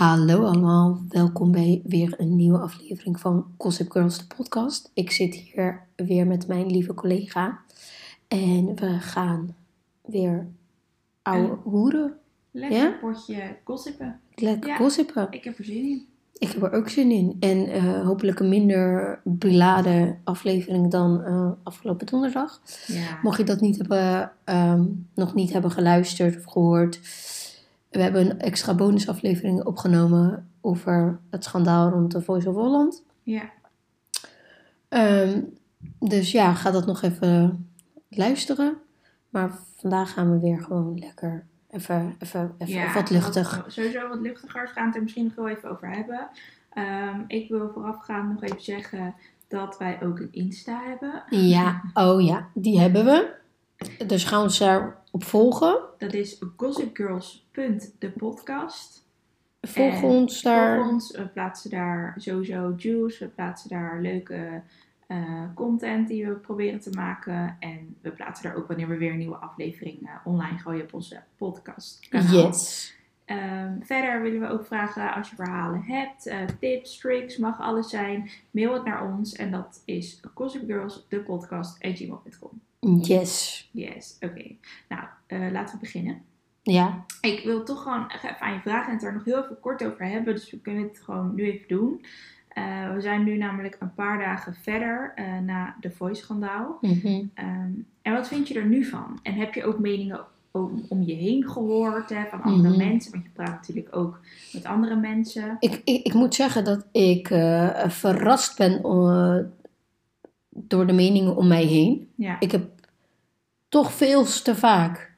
Hallo allemaal, welkom bij weer een nieuwe aflevering van Gossip Girls, de podcast. Ik zit hier weer met mijn lieve collega en we gaan weer oude Een- hoeren. Lekker Ja? potje gossipen. Lekker Ja. gossipen. Ik heb er zin in. Ik heb er ook zin in. En eh, hopelijk een minder beladen aflevering dan eh, afgelopen donderdag. Ja. Mocht je dat niet hebben, ehm, nog niet hebben geluisterd of gehoord. We hebben een extra bonusaflevering opgenomen over het schandaal rond de Voice of Holland. Ja. Ehm, dus ja, ga dat nog even luisteren. Maar vandaag gaan we weer gewoon lekker even, even, even ja, wat luchtig. wat- sowieso wat luchtiger. We gaan het er misschien nog wel even over hebben. Ehm, ik wil voorafgaand nog even zeggen dat wij ook een Insta hebben. Ja, oh ja, die hebben we. Dus gaan we ons daarop volgen. Dat is gossipgirls.depodcast. Volg En ons daar. Volg ons. We plaatsen daar sowieso juice. We plaatsen daar leuke eh, content die we proberen te maken. En we plaatsen daar ook wanneer we weer een nieuwe aflevering eh, online gooien op onze podcast. Yes. Ehm, verder willen we ook vragen als je verhalen hebt, eh, tips, tricks, mag alles zijn. Mail het naar ons en dat is gossipgirlsdepodcast.gmail.com. Yes. Yes, oké. Nou, eh, laten we beginnen. Ja. Ik wil toch gewoon even aan je vragen en het er nog heel even kort over hebben. Dus we kunnen het gewoon nu even doen. Eh, we zijn nu namelijk een paar dagen verder eh, na de Voice-schandaal. Mhm. Ehm, en wat vind je er nu van? En heb je ook meningen om, om je heen gehoord hè, van andere Mhm. mensen? Want je praat natuurlijk ook met andere mensen. Ik, ik, ik moet zeggen dat ik verrast ben door de meningen om mij heen. Ja, Ik heb toch veel te vaak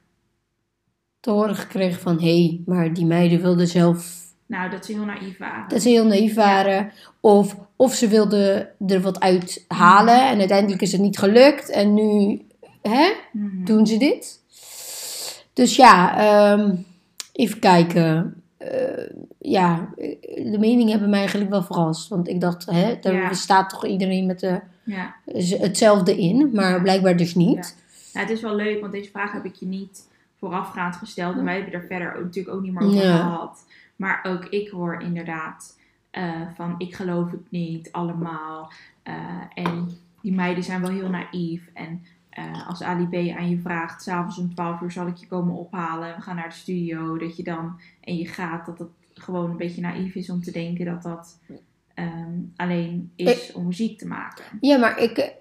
te horen gekregen van... hé, hey, maar die meiden wilden zelf nou dat ze heel naïef waren. dat ze heel naïef waren. Of, of ze wilden er wat uit halen en uiteindelijk is het niet gelukt. En nu hè, Mhm. doen ze dit. Dus ja, ehm, even kijken. Eh, ja, de meningen hebben mij eigenlijk wel verrast. Want ik dacht, hè, daar Ja. staat toch iedereen met de, Ja. hetzelfde in. Maar blijkbaar dus niet. Nou, het is wel leuk, want deze vraag heb ik je niet voorafgaand gesteld. En wij hebben er verder ook, natuurlijk ook niet meer over Ja. gehad. Maar ook ik hoor inderdaad eh, van ik geloof het niet allemaal. Eh, en die meiden zijn wel heel naïef. En eh, als Ali B aan je vraagt, s'avonds om 12 uur zal ik je komen ophalen. We gaan naar de studio. Dat je dan en je gaat, dat het gewoon een beetje naïef is om te denken dat dat ehm, alleen is om muziek te maken. Ja, maar ik...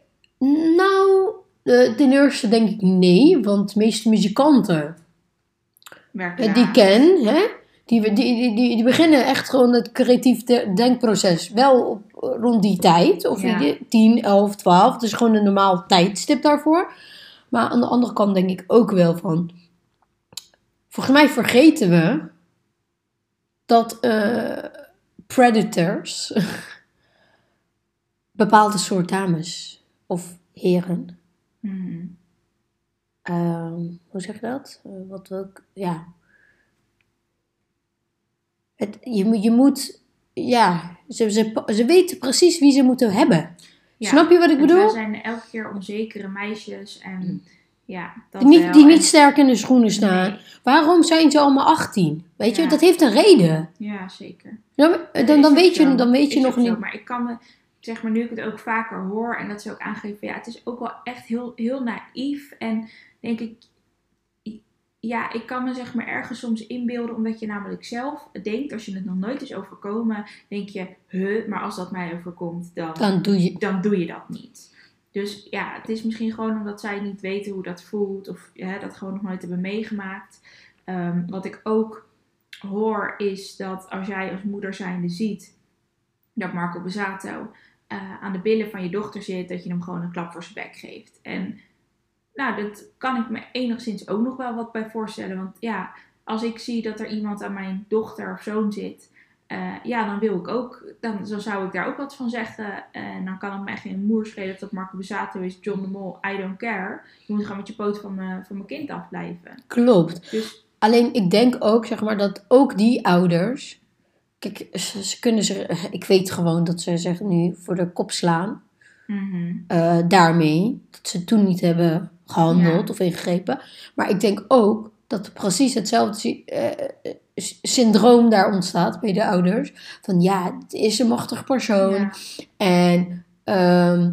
Nou, ten eerste denk ik nee. Want de meeste muzikanten Werken die ik ken, hè, die, die, die, die, die beginnen echt gewoon het creatief de- denkproces wel op, rond die tijd. Of Ja. je, 10, 11, 12. Het is gewoon een normaal tijdstip daarvoor. Maar aan de andere kant denk ik ook wel van... Volgens mij vergeten we dat eh, predators bepaalde soort dames of heren Mhm. Ehm, hoe zeg je dat? Eh, wat we ook, ja. Het, je, moet- je moet, ja, ze, ze, ze weten precies wie ze moeten hebben. Ja. Snap je wat ik bedoel? Wij zijn elke keer onzekere meisjes en ja, dat Niet, die niet sterk in de schoenen staan. Nee. Waarom zijn ze allemaal 18? Weet je, Ja. dat heeft een reden. Ja, zeker. Dan, dan, dan, weet, je, dan weet je nog niet. Maar ik kan me, zeg maar, nu ik het ook vaker hoor en dat ze ook aangeven, ja, het is ook wel echt heel, heel naïef. En denk ik, ja, ik kan me zeg maar ergens soms inbeelden, omdat je namelijk zelf denkt, als je het nog nooit is overkomen, denk je, huh, maar als dat mij overkomt, dan, Dan doe je. dan doe je dat niet. Dus ja, het is misschien gewoon omdat zij niet weten hoe dat voelt of dat gewoon nog nooit hebben meegemaakt. Ehm, wat ik ook hoor is dat als jij als moeder zijnde ziet dat Marco Bezzato eh, aan de billen van je dochter zit, dat je hem gewoon een klap voor zijn bek geeft. En nou, dat kan ik me enigszins ook nog wel wat bij voorstellen. Want ja, als ik zie dat er iemand aan mijn dochter of zoon zit eh, ja, dan wil ik ook, dan, dan zou ik daar ook wat van zeggen. En dan kan het me echt geen moer schelen of dat Marco Bezzato is, John de Mol, I don't care. Je moet gewoon met je poot van, mijn- van mijn kind afblijven. Klopt. Dus Alleen ik denk ook, zeg maar, dat ook die ouders. Kijk, ze, ze kunnen ze. Ik weet gewoon dat ze zich nu voor de kop slaan. mhm, eh, daarmee. Dat ze toen niet hebben gehandeld Ja. of ingegrepen. Maar ik denk ook dat precies hetzelfde eh, eh, syndroom daar ontstaat bij de ouders. Van ja, het is een machtig persoon. Ja. En ehm,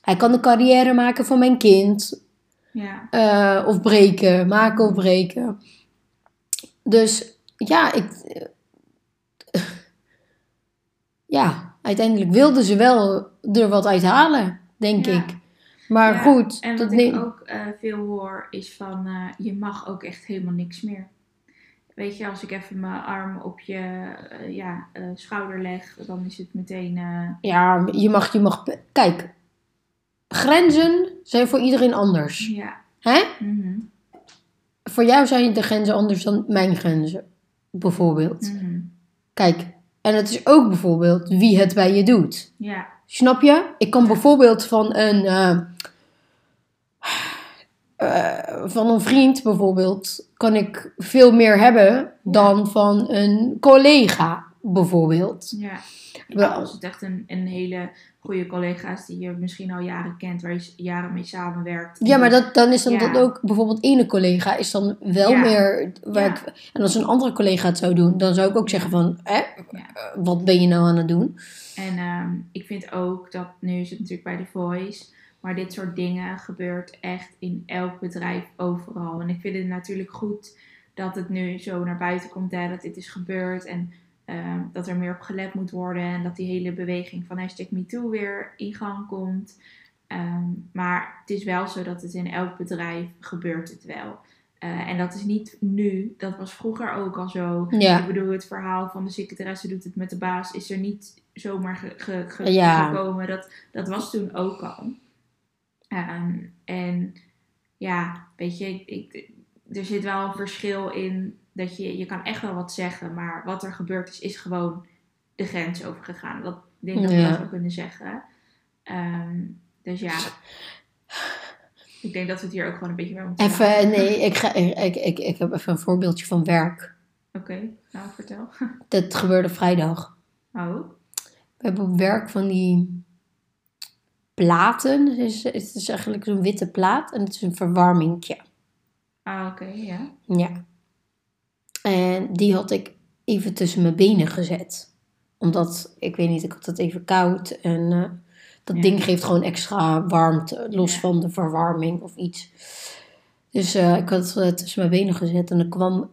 hij kan de carrière maken van mijn kind. Ja. eh, of breken, maken of breken. Dus ja, ik. eh, ja, uiteindelijk wilden ze wel er wat uit halen, denk Ja. ik. Maar Ja, goed, En dat wat ik ook eh, veel hoor is van je mag ook echt helemaal niks meer. Weet je, als ik even mijn arm op je eh, ja, eh, schouder leg, dan is het meteen. eh, Ja, je mag, je mag. Kijk, grenzen zijn voor iedereen anders. ja. Hè? Mhm. Voor jou zijn de grenzen anders dan mijn grenzen, bijvoorbeeld. Mhm. Kijk, en het is ook bijvoorbeeld wie het bij je doet. Ja. Snap je? Ik kan bijvoorbeeld van een, eh, van een vriend bijvoorbeeld, kan ik veel meer hebben dan van een collega bijvoorbeeld. Ja. Als het echt een, een hele goede collega is die je misschien al jaren kent, waar je jaren mee samenwerkt. Ja, maar dat, dan is dan Ja. dat ook bijvoorbeeld ene collega is dan wel Ja. meer. Waar Ja. ik, en als een andere collega het zou doen, dan zou ik ook zeggen van, hè, wat ben je nou aan het doen? En ehm, ik vind ook dat, nu is het natuurlijk bij The Voice, maar dit soort dingen gebeurt echt in elk bedrijf overal. En ik vind het natuurlijk goed dat het nu zo naar buiten komt, hè, dat dit is gebeurd en ehm, dat er meer op gelet moet worden en dat die hele beweging van hashtag MeToo weer in gang komt. Ehm, maar het is wel zo dat het in elk bedrijf gebeurt het wel. Eh, en dat is niet nu, dat was vroeger ook al zo. Ja. Ik bedoel, het verhaal van de secretaresse doet het met de baas is er niet zomaar ge- ge- ge- Ja. gekomen. Dat, dat was toen ook al. En ja, weet je, ik, ik- er zit wel een verschil in dat je, je kan echt wel wat zeggen, maar wat er gebeurd is, is gewoon de grens overgegaan. Dat ik denk dat we Ja. dat wel kunnen zeggen. Ehm, dus ja, ik denk dat we het hier ook gewoon een beetje bij moeten. Even, nee, ik, ga, ik, ik, ik, ik heb even een voorbeeldje van werk. Oké, nou vertel. Dat gebeurde vrijdag. Oh, We hebben op werk van die platen. Het is, het is eigenlijk zo'n witte plaat en het is een verwarmingje. ah, oké, ja. Ja. En die had ik even tussen mijn benen gezet. Omdat, ik weet niet, ik had het even koud. En eh, dat Ja. ding geeft gewoon extra warmte. Los Ja. van de verwarming of iets. Dus eh, ik had het eh, tussen mijn benen gezet. En er kwam...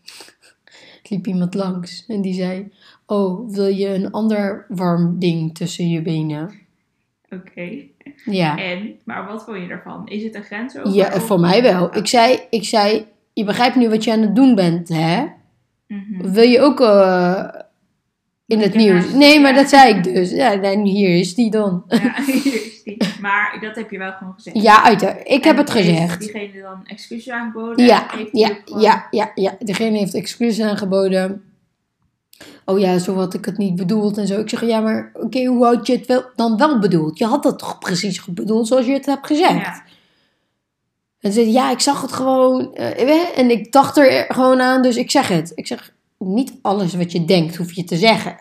liep iemand langs. En die zei... Oh, wil je een ander warm ding tussen je benen? Oké. Ja. En, maar wat vond je ervan? Is het een grens over? Ja, voor mij wel. Ik zei, ik zei... Je begrijpt nu wat je aan het doen bent, hè? Mhm. Wil je ook eh, in het nieuws? Nee, maar dat zei ik dus. Ja, en hier is die dan. Ja, hier is die. Maar dat heb je wel gewoon gezegd. Ja, uiteraard. Ik heb het heeft gezegd. diegene dan excuses aangeboden? Ja, ja, ja, ja, ja. Degene heeft excuses aangeboden. Oh ja, zo had ik het niet bedoeld en zo. Ik zeg, ja, maar oké, hoe had je het wel, dan wel bedoeld? Je had het toch precies bedoeld zoals je het hebt gezegd? Ja. En ze zei, ja, ik zag het gewoon. eh, en ik dacht er gewoon aan, dus ik zeg het. Ik zeg, niet alles wat je denkt hoef je te zeggen.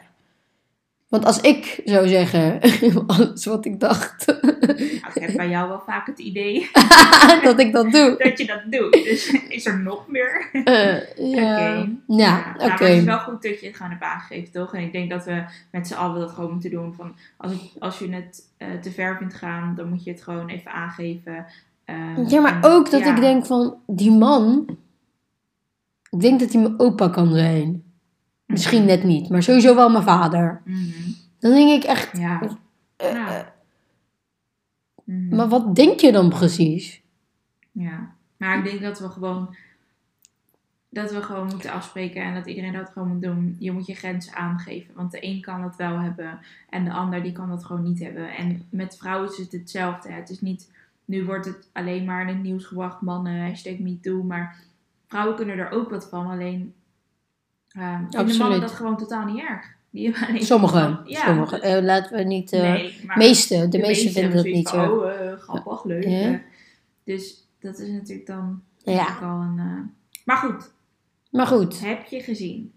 Want als ik zou zeggen, alles wat ik dacht, Nou, ik heb bij jou wel vaak het idee dat ik dat doe. dat je dat doet. Dus is er nog meer? Eh, ja, Oké. ja, nou, oké. maar het is wel goed dat je het gewoon hebt aangegeven, toch? En ik denk dat we met z'n allen dat gewoon moeten doen. Van als, het, als je het eh, te ver vindt gaan, dan moet je het gewoon even aangeven. Ehm, Ja, maar en- ook dat ja. ik denk van, die man, ik denk dat hij mijn opa kan zijn. Misschien net niet, maar sowieso wel mijn vader. Mhm. Dan denk ik echt, Ja. eh, Nou. eh, Mhm. maar wat denk je dan precies? Ja, maar ik denk dat we gewoon dat we gewoon moeten afspreken en dat iedereen dat gewoon moet doen. Je moet je grenzen aangeven, want de een kan dat wel hebben en de ander die kan dat gewoon niet hebben. En met vrouwen is het hetzelfde. hè. Het is niet, nu wordt het alleen maar in het nieuws gebracht, mannen, hashtag MeToo, maar vrouwen kunnen er ook wat van. Alleen uh, vinden Absoluut. mannen dat gewoon totaal niet erg. Die Sommigen, ja, sommigen. Eh, laten we niet, eh nee, meeste, de, de meeste meesten vinden dat niet zo. van, Oh, eh, grappig, leuk. Eh. Dus dat is natuurlijk dan Ja. al een... eh, Maar goed, Maar goed, heb je gezien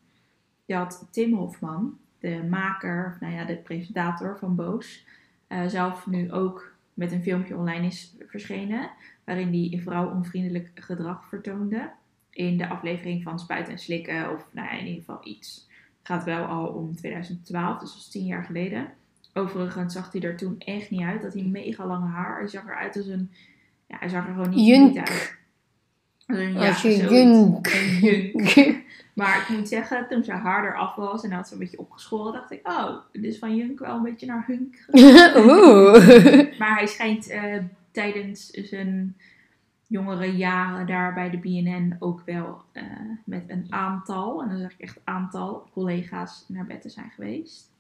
dat Tim Hofman, de maker, nou ja, de presentator van Boos, eh, zelf nu ook met een filmpje online is verschenen, waarin hij vrouwonvriendelijk gedrag vertoonde in de aflevering van Spuiten en Slikken. Of nou ja, in ieder geval iets. Gaat wel al om 2012, dus dat is tien jaar geleden. Overigens zag hij er toen echt niet uit. Dat hij mega lange haar. Hij zag eruit als een... Ja, hij zag er gewoon niet, Junk. niet uit. Als een- ja, Als je junk. Een junk. Maar ik moet zeggen, toen zijn haar eraf was en hij had ze een beetje opgeschoren, dacht ik, oh, dit is van junk wel een beetje naar hunk. Oeh. Maar hij schijnt eh, tijdens zijn jongere jaren daar bij de BNN ook wel eh, met een aantal, en dan zeg ik echt aantal, collega's naar bed te zijn geweest.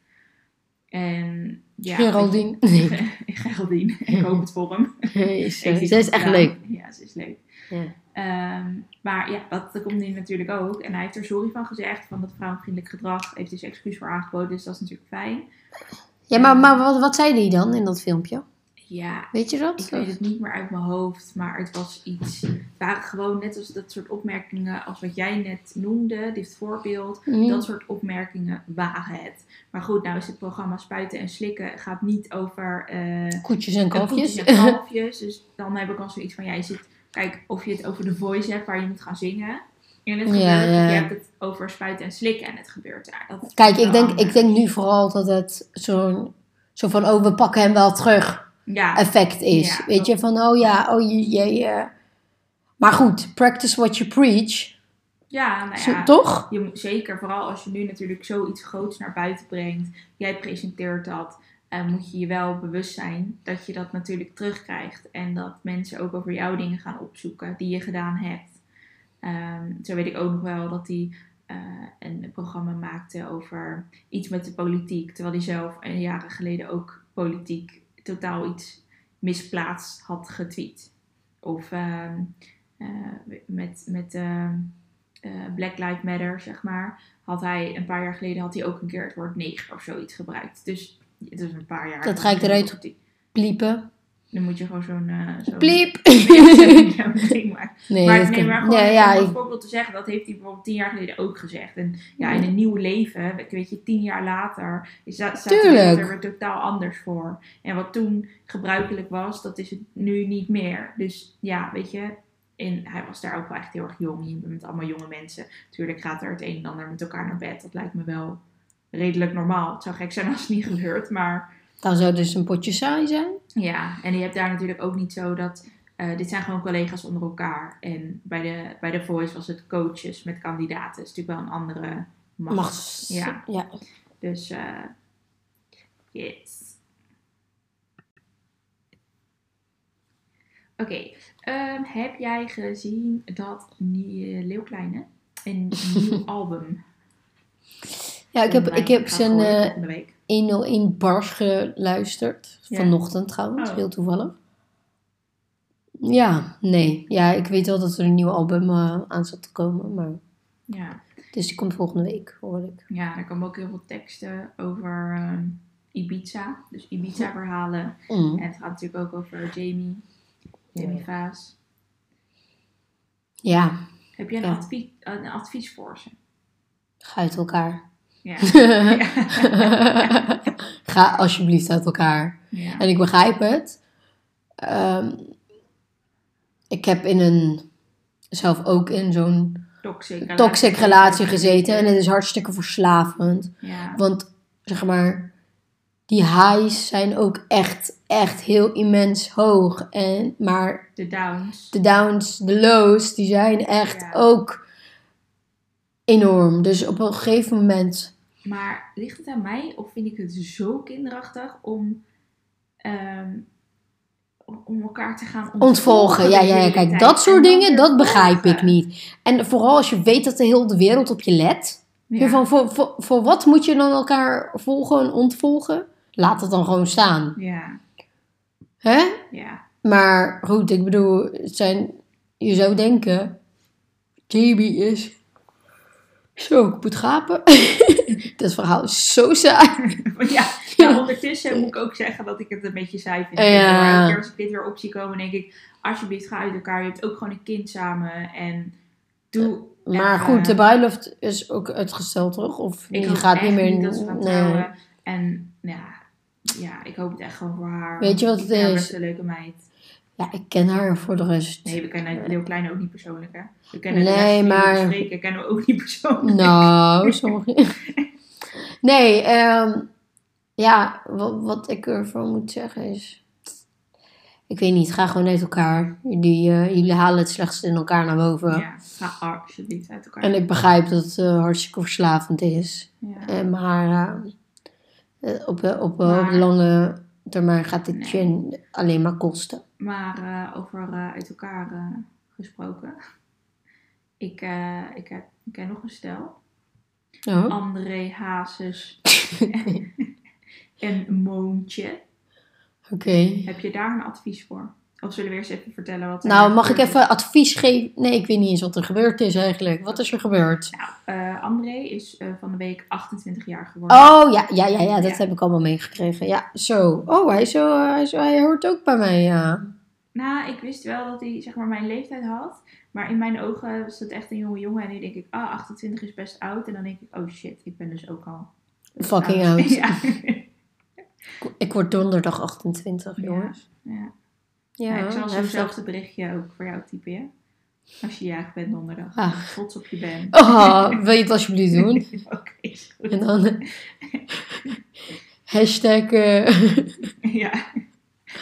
En ja. Geraldine. Nee. Geraldine, ik hoop het voor hem. Zij is echt gedaan. leuk. Ja, ze is leuk. Ja. Ehm, maar ja, dat, dat komt nu natuurlijk ook. En hij heeft er sorry van gezegd, van dat vrouwenvriendelijk gedrag. Heeft dus excuus voor aangeboden, dus dat is natuurlijk fijn. Ja, maar, maar wat, wat zei hij dan in dat filmpje? Ja, Weet je dat? ik weet het niet meer uit mijn hoofd, maar het was iets. Het waren gewoon net als dat soort opmerkingen als wat jij net noemde, dit voorbeeld. Mhm. Dat soort opmerkingen waren het. Maar goed, nou is het programma Spuiten en Slikken gaat niet over eh, Koetjes en kalfjes. koetjes en kalfjes. dus dan heb ik al zoiets van, ja, je zit, kijk, of je het over de voice hebt waar je moet gaan zingen. En het gebeurt, ja, je hebt het over spuiten en slikken en het gebeurt daar. Dat Kijk, ik denk, anders. ik denk nu vooral dat het zo'n zo van, oh, we pakken hem wel terug Ja, effect is. Ja, Weet je, van, oh ja, oh je, je, je- Maar goed, practice what you preach. ja, nou ja. toch? Je moet, zeker, vooral als je nu natuurlijk zoiets groots naar buiten brengt. Jij presenteert dat. eh, moet je je wel bewust zijn dat je dat natuurlijk terugkrijgt. En dat mensen ook over jouw dingen gaan opzoeken die je gedaan hebt. Ehm, zo weet ik ook nog wel dat hij eh, een programma maakte over iets met de politiek. Terwijl hij zelf jaren geleden ook politiek totaal iets misplaatst had getweet. Of ehm, eh, met, met eh, Black Lives Matter, zeg maar, had hij een paar jaar geleden had hij ook een keer het woord neger of zoiets gebruikt. Dus het is een paar jaar. Dat ga ik eruit Pliepen. Dan moet je gewoon zo'n. eh zo'n Pliep. ding maken. Nee, maar nee, maar gewoon ja, om ja, een ik- voorbeeld te zeggen, dat heeft hij bijvoorbeeld tien jaar geleden ook gezegd. En ja, in een nieuw leven, weet je, tien jaar later, is dat, staat Tuurlijk. er weer totaal anders voor. En wat toen gebruikelijk was, dat is het nu niet meer. Dus ja, weet je, en hij was daar ook wel echt heel erg jong. Je bent met allemaal jonge mensen. Tuurlijk gaat er het een en ander met elkaar naar bed. Dat lijkt me wel redelijk normaal. Het zou gek zijn als het niet gebeurt, maar... Dan zou dus een potje saai zijn. Ja, en je hebt daar natuurlijk ook niet zo dat. eh, dit zijn gewoon collega's onder elkaar. En bij de, bij de Voice was het coaches met kandidaten. Dat is natuurlijk wel een andere macht. Ja. ja. Dus, eh yes. Oké, ehm, heb jij gezien dat nie- Leeuw Kleine een nieuw album Ja, ik heb, ik heb zijn eh, week? 101 bars geluisterd. Ja. Vanochtend trouwens, Oh. heel toevallig. Ja, nee. Ja, ik weet wel dat er een nieuw album eh, aan zat te komen. Maar... Ja. Dus die komt volgende week, hoor ik. Ja, er komen ook heel veel teksten over ehm, Ibiza. Dus Ibiza-verhalen. Mm. En het gaat natuurlijk ook over Jamie. Jamie Ja. Vaas. Ja, Heb je een, Ja. advies, een advies voor ze? ga uit elkaar. Ja. ga alsjeblieft uit elkaar. ja. En ik begrijp het. Ehm, ik heb in een, zelf ook in zo'n Toxic relatie. toxic relatie gezeten. En het is hartstikke verslavend. Want zeg maar, die highs zijn ook echt, echt heel immens hoog. En, maar De downs. de downs, de lows, die zijn echt ook enorm. Dus op een gegeven moment. Maar ligt het aan mij of vind ik het zo kinderachtig om, ehm, om elkaar te gaan ontvolgen? Ontvolgen, ja, ja, ja, kijk, dat soort dingen, dat begrijp ik niet. En vooral als je weet dat de hele wereld op je let. Ja. Van, voor, voor, voor wat moet je dan elkaar volgen en ontvolgen? Laat het dan gewoon staan. Ja, Hè? ja. Maar goed, ik bedoel, het zijn, je zou denken, JB is zo kapot gapen. dat verhaal is zo saai. Ja, ondertussen moet ik ook zeggen dat ik het een beetje saai vind. Ja. Maar als ik dit weer op zie komen, denk ik, alsjeblieft ga uit elkaar. Je hebt ook gewoon een kind samen en doe... Maar even- goed, de bruiloft is ook uitgesteld, toch? Of die gaat niet meer... dat ze gaan nee. En ja, ja, ik hoop het echt gewoon voor haar. Weet je wat het is? een leuke meid. Ja, ik ken haar voor de rest. Nee, we kennen Leeuw Kleine ook niet persoonlijk, hè? We kennen Nee, de maar- bespreken, kennen we ook niet persoonlijk. Nou, sommige. Nee, ehm, ja, wat, wat ik ervan moet zeggen is. Ik weet niet, ga gewoon uit elkaar. Jullie, eh, jullie halen het slechtste in elkaar naar boven. Ja, ga alsjeblieft uit elkaar. En ik begrijp dat het eh, hartstikke verslavend is. Ja. Eh, maar op, op, Maar- op de lange termijn gaat dit Nee. je alleen maar kosten. Maar eh, over eh, uit elkaar eh, gesproken. Ik, ik, heb, ik ken nog een stel. Oh. André Hazes en Moontje. Oké. Heb je daar een advies voor? Of zullen we eerst even vertellen wat er Nou, mag ik even advies geven? Nee, ik weet niet eens wat er gebeurd is eigenlijk. Wat is er gebeurd? Nou, eh, André is eh, van de week 28 jaar geworden. Oh, ja, ja, ja, ja dat Ja. heb ik allemaal meegekregen. Ja, zo. Oh, hij, zo, eh, hij, zo, hij hoort ook bij mij, ja. Nou, ik wist wel dat hij zeg maar mijn leeftijd had. Maar in mijn ogen was het echt een jonge jongen. En nu denk ik, ah, 28 is best oud. En dan denk ik, oh shit, ik ben dus ook al... Fucking oud. ja. Ik word donderdag 28, jongens. ja. Ja, Ja, ik zal zo'nzelfde berichtje ook voor jou typen, ja? Als je jarig bent donderdag. Ik trots op je ben. Oh, wil je het alsjeblieft doen? Oké, goed. En dan... eh, hashtag... eh, Ja.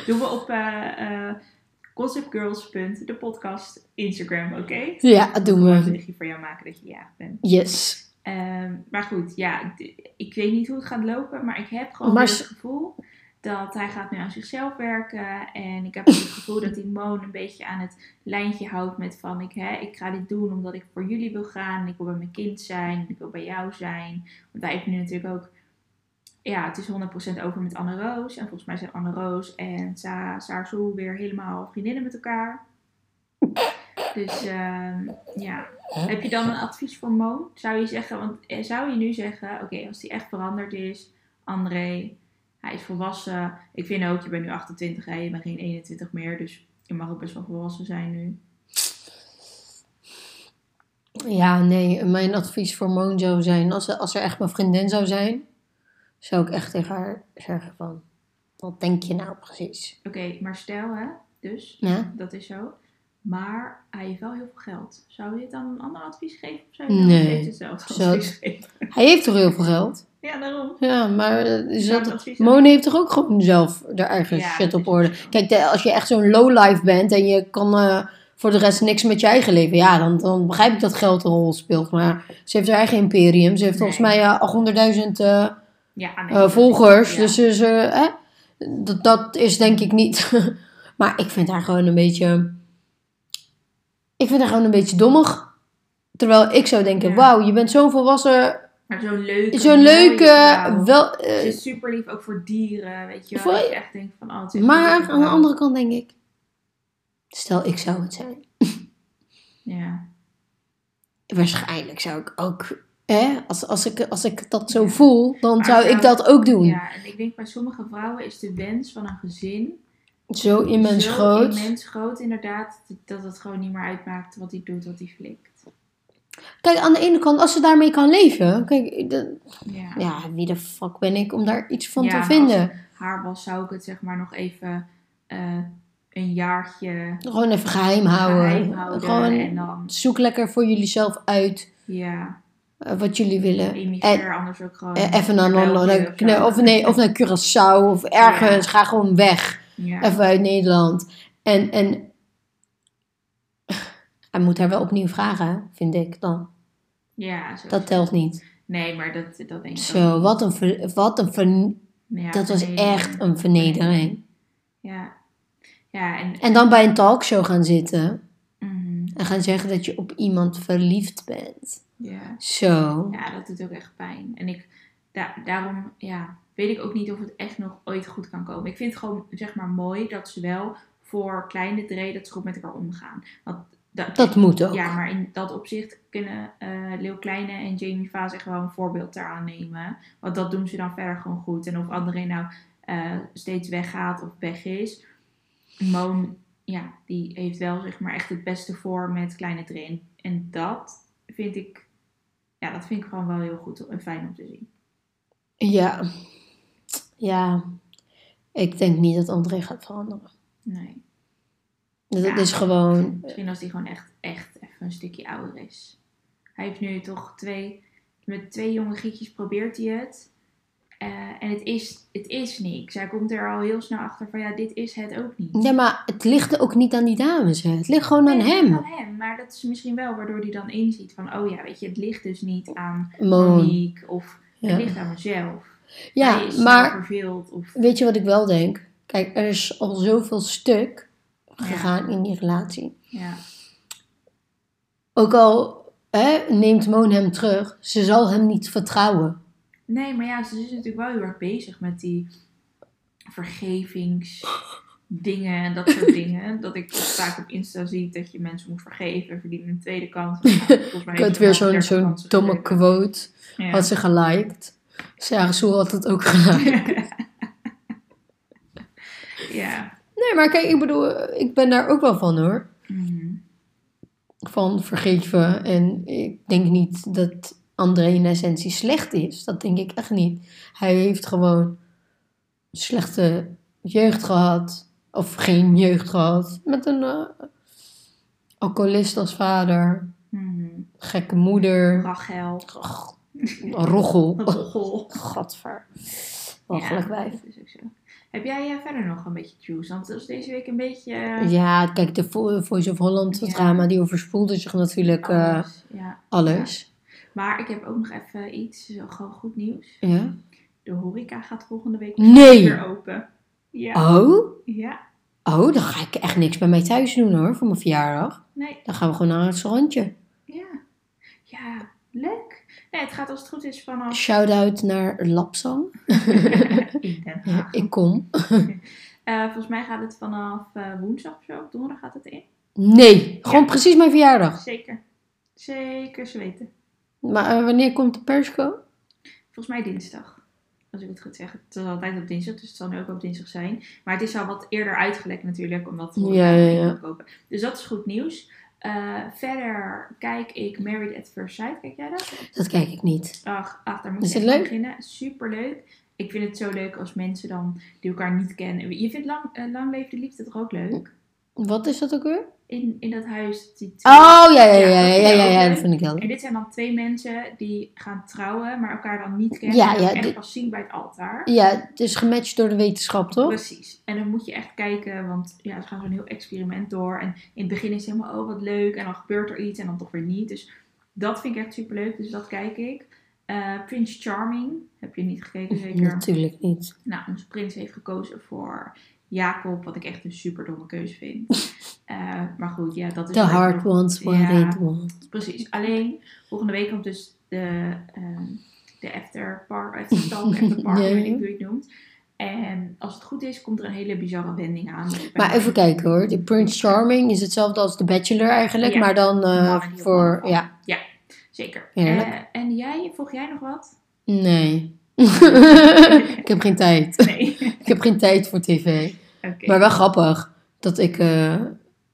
Doen we op eh de podcast Instagram, oké? ja, dat doen Ik een we. berichtje voor jou maken dat je jarig bent. Yes. Ehm, maar goed, ja, ik weet niet hoe het gaat lopen, maar ik heb gewoon Maar het gevoel dat hij gaat nu aan zichzelf werken. En ik heb het gevoel dat die Moon een beetje aan het lijntje houdt met van ik, hè, ik ga dit doen omdat ik voor jullie wil gaan. En ik wil bij mijn kind zijn. En ik wil bij jou zijn. Want hij heeft nu natuurlijk ook, ja, het is 100% over met Anne Roos. En volgens mij zijn Anne Roos en Sa Saarsoel weer helemaal vriendinnen met elkaar. Dus ehm, ja, heb je dan een advies voor Mo? Zou je zeggen, want eh, zou je nu zeggen, oké, als die echt veranderd is, André, hij is volwassen. Ik vind ook, je bent nu 28, hè, je bent geen 21 meer, dus je mag ook best wel volwassen zijn nu. Ja, nee, mijn advies voor Moon zou zijn, als, als er echt mijn vriendin zou zijn, zou ik echt tegen haar zeggen van, wat denk je nou precies? Oké, maar stel hè, dus, Ja? dat is zo. Maar hij heeft wel heel veel geld. Zou je het dan een ander advies geven? Of zou je dan Nee. hetzelfde advies geven? Hij heeft toch heel veel geld? Ja, daarom. Ja, maar eh, is dat, Moon heeft toch ook gewoon zelf haar eigen Ja, shit op orde? Kijk, de- als je echt zo'n lowlife bent en je kan eh, voor de rest niks met je eigen leven, ja, dan, dan begrijp ik dat geld een rol speelt. Maar ze heeft haar eigen imperium. Ze heeft volgens mij eh, 800.000 eh, Ja, nee, eh, volgers. ja. Dus ze, hè? Dat, dat is denk ik niet. maar ik vind haar gewoon een beetje. Ik vind haar gewoon een beetje dommig. Terwijl ik zou denken: Ja. wauw, je bent zo'n volwassen. Maar zo'n leuke, Zo'n leuke. Wel, Ze eh, is super lief, ook voor dieren, weet je wel. Echt denkt van, oh, maar aan de andere kant denk ik. Stel, ik zou het zijn. Ja, Waarschijnlijk zou ik ook. Hè, als, als, ik, als ik dat zo voel, dan Maar zou- ik dat ook doen. ja, en ik denk bij sommige vrouwen is de wens van een gezin Zo immens zo groot. immens groot inderdaad, dat- het gewoon niet meer uitmaakt wat hij doet, wat hij flikt. Kijk, aan de ene kant, als ze daarmee kan leven. Kijk, de- Ja. ja, wie de fuck ben ik om daar iets van Ja, te vinden? Haar was, zou ik het zeg maar nog even eh, een jaartje Gewoon even geheim houden. geheim houden. Gewoon En dan, zoek lekker voor jullie zelf uit ja, eh, wat jullie willen. emigreer anders ook gewoon. Eh, even naar, of zo. nee, of, nee, of naar Curaçao of ergens. Ga gewoon weg. Ja. Even uit Nederland. En, en hij moet haar wel opnieuw vragen, vind ik dan. ja, zo. Dat telt niet. Nee, maar dat, dat denk ik Zo, wat een, ver- wat een ver- Ja, dat was echt een vernedering. Ja. Ja, en... En dan bij een talkshow gaan zitten mhm, en gaan zeggen dat je op iemand verliefd bent. ja. Zo. Ja, dat doet ook echt pijn. En ik, da- daarom ja, weet ik ook niet of het echt nog ooit goed kan komen. Ik vind het gewoon zeg maar mooi dat ze wel voor kleine Dre dat ze goed met elkaar omgaan. Want dat, Dat moet ook. ja, maar in dat opzicht kunnen eh Leeuw Kleine en Jamie Vaas echt wel een voorbeeld daaraan nemen. Want dat doen ze dan verder gewoon goed. En of André nou eh, steeds weggaat of weg is. Moon, ja, die heeft wel zeg maar echt het beste voor met kleine Dre. En- En dat vind ik, ja, dat vind ik gewoon wel heel goed en fijn om te zien. Ja. Ja. Ik denk niet dat André gaat veranderen. Nee. Dat Ja. is gewoon... Misschien als hij gewoon echt, echt even een stukje ouder is. Hij heeft nu toch twee, met twee jonge gietjes probeert hij het. Eh, en het is, het is niks. Hij komt er al heel snel achter van ja, dit is het ook niet. Ja, maar het ligt ook niet aan die dames. Hè. Het ligt gewoon aan Nee, hem. Aan hem. Maar dat is misschien wel waardoor hij dan inziet van oh ja, weet je, het ligt dus niet aan. Monique of het Ja, ligt aan mezelf. Ja maar verveeld of weet je wat ik wel denk? Kijk, er is al zoveel stuk gegaan in die relatie. ja. Ook al hè, neemt Moon hem terug, ze zal hem niet vertrouwen. Nee, maar ja, ze is natuurlijk wel heel erg bezig met die vergevingsdingen en dat soort dingen. Dat ik vaak op Insta zie dat je mensen moet vergeven en verdienen een tweede kans. Nou, Ik had weer zo'n 30 zo'n domme quote. Ja. Had ze geliked. Sarah Soel had het ook geliked. ja. Nee, maar kijk, ik bedoel, ik ben daar ook wel van hoor. Mhm. Van vergeven. En ik denk niet dat André in essentie slecht is. Dat denk ik echt niet. Hij heeft gewoon slechte jeugd gehad. Of geen jeugd gehad. Met een eh, alcoholist als vader. Mhm. Gekke moeder. Rachel. Och, roggel. Roggel. Gadver. Walgelijk wijf. dat is ook zo. Heb jij eh, verder nog een beetje juice? Want het was deze week een beetje... eh, Ja, kijk, de Vo- Voice of Holland Ja. drama, die overspoelde zich natuurlijk eh, alles. Ja. alles. Maar ik heb ook nog even iets, gewoon goed nieuws. Ja. De horeca gaat volgende week Nee! weer open. Ja. Oh? Ja. Oh, dan ga ik echt niks bij mij thuis doen hoor, voor mijn verjaardag. Nee. Dan gaan we gewoon naar een restaurantje. Ja. Ja. Leuk. Het gaat als het goed is vanaf... Shout-out naar Lapsang. Ja, ik kom. Eh, volgens mij gaat het vanaf eh, woensdag of zo. Donderdag gaat het in. Nee, gewoon Ja. precies mijn verjaardag. Zeker. Zeker ze weten. Maar eh, wanneer komt de persco? Volgens mij dinsdag. Als ik het goed zeg. Het is altijd op dinsdag, dus het zal nu ook op dinsdag zijn. Maar het is al wat eerder uitgelekt natuurlijk, omdat we Ja, ja, ja. kopen. Dus dat is goed nieuws. Eh, verder kijk ik Married at First Sight. Kijk jij dat? Dat kijk ik niet. Ach, ach daar moet Is het echt leuk? beginnen. Super leuk. Ik vind het zo leuk als mensen dan die elkaar niet kennen. Je vindt lang, eh, lang Leef de Liefde toch ook leuk? Wat is dat ook weer? In, in dat huis. Die twee- Oh, ja, ja, ja, Ja, ja, dat ja, dat vind ik heel En dit zijn dan twee mensen die gaan trouwen, maar elkaar dan niet kennen. Ja, en ja, dit- pas zien bij het altaar. Ja, het is gematcht door de wetenschap, toch? Precies. En dan moet je echt kijken, want ja, ze gaan zo'n heel experiment door. En in het begin is het helemaal, oh wat leuk. En dan gebeurt er iets en dan toch weer niet. Dus dat vind ik echt super leuk. Dus dat kijk ik. Eh, Prince Charming, heb je niet gekeken zeker? Natuurlijk niet. Nou, onze prins heeft gekozen voor Jacob, wat ik echt een super domme keuze vind. Eh, maar goed, ja, dat is The hard ones Ja. were it one. Precies. Alleen, volgende week komt dus de, ehm de after party, after after Ja, ja. weet ik hoe je het noemt. En als het goed is, komt er een hele bizarre wending aan. Maar even kijken hoor. De Prince Charming is hetzelfde als The Bachelor eigenlijk, Ja. maar dan eh, voor... vallen. Ja, Zeker. Eh, en jij, volg jij nog wat? nee. ik heb geen tijd. Nee. Ik heb geen tijd voor tv. Maar wel grappig dat ik eh,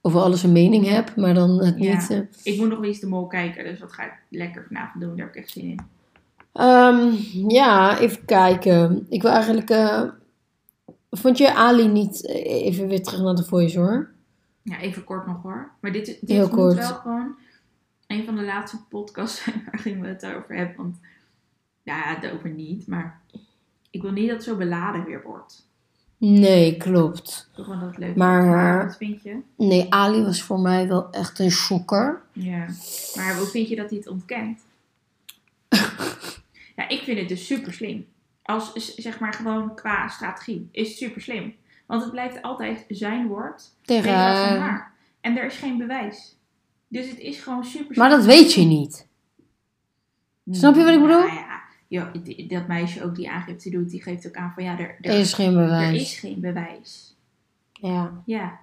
over alles een mening heb, maar dan het Ja. niet... eh. Ik moet nog eens de mol kijken, dus dat ga ik lekker vanavond doen. Daar heb ik echt zin in. Ehm, ja, even kijken. Ik wil eigenlijk... eh, vond je Ali niet... Even weer terug naar de voice hoor. Ja, even kort nog hoor. Maar dit, dit Heel moet kort. wel gewoon een van de laatste podcasts zijn waar ik het over heb. Want ja, daarover niet. Maar ik wil niet dat het zo beladen weer wordt. Nee, klopt. Toch wel dat het leuk Maar, eh, wat vind je? Nee, Ali was voor mij wel echt een shocker. Ja. Maar hoe vind je dat hij het ontkent? ja, ik vind het dus super slim. Als, zeg maar, gewoon qua strategie. Is het super slim. Want het blijft altijd zijn woord Tegen, van haar. En er is geen bewijs. Dus het is gewoon super maar dat weet je niet. Snap je wat ik bedoel? Nou ja, die- dat meisje ook die aangifte doet, die geeft ook aan van ja, er, er, Er is geen er bewijs. is geen bewijs. Ja. Ja.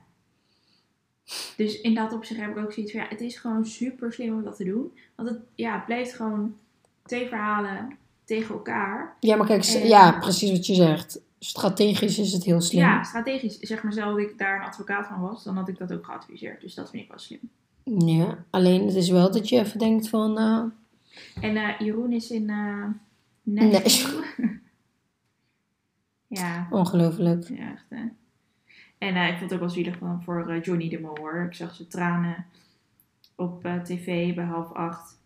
Dus in dat opzicht heb ik ook zoiets van ja, het is gewoon super slim om dat te doen. Want het, ja, het blijft gewoon twee verhalen tegen elkaar. ja, maar kijk, En- ja, precies wat je zegt. Strategisch is het heel slim. Ja, strategisch. Zeg maar, stel dat ik daar een advocaat van was, dan had ik dat ook geadviseerd. Dus dat vind ik wel slim. Ja, alleen het is wel dat je even denkt van... eh, En eh, Jeroen is in Nashville. ja, ongelooflijk. ja, echt hè. En eh, ik vond het ook wel zielig van voor eh, Johnny de Mol hoor. Ik zag ze tranen op eh, tv bij half acht.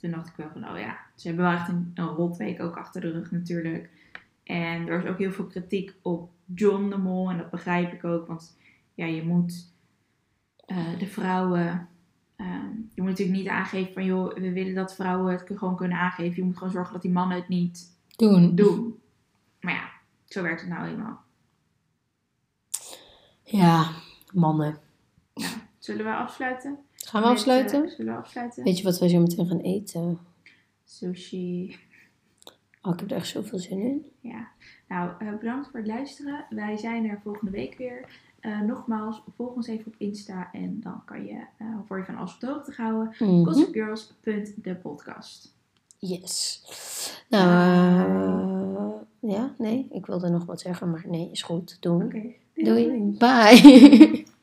Toen dacht ik wel van, oh ja, ze hebben wel echt een, een rotweek ook achter de rug natuurlijk. En er is ook heel veel kritiek op John de Mol. En dat begrijp ik ook, want ja, je moet de vrouwen... je moet natuurlijk niet aangeven van, joh, we willen dat vrouwen het gewoon kunnen aangeven. Je moet gewoon zorgen dat die mannen het niet Doen. doen. Maar ja, zo werkt het nou eenmaal. Ja, mannen. Nou, zullen we afsluiten? Gaan we Met, afsluiten? eh, zullen we afsluiten? Weet je wat wij zo meteen gaan eten? Sushi. Oh, ik heb er echt zoveel zin in. Ja. Nou, eh, bedankt voor het luisteren. Wij zijn er volgende week weer. Eh, nogmaals, volg ons even op Insta en dan kan je, eh word je van alles op de hoogte gehouden. Mhm. Gossipgirls.depodcast. Yes. Nou, eh, ja, nee, ik wilde nog wat zeggen, maar nee, is goed. Doen. Oké. Doei. Bye.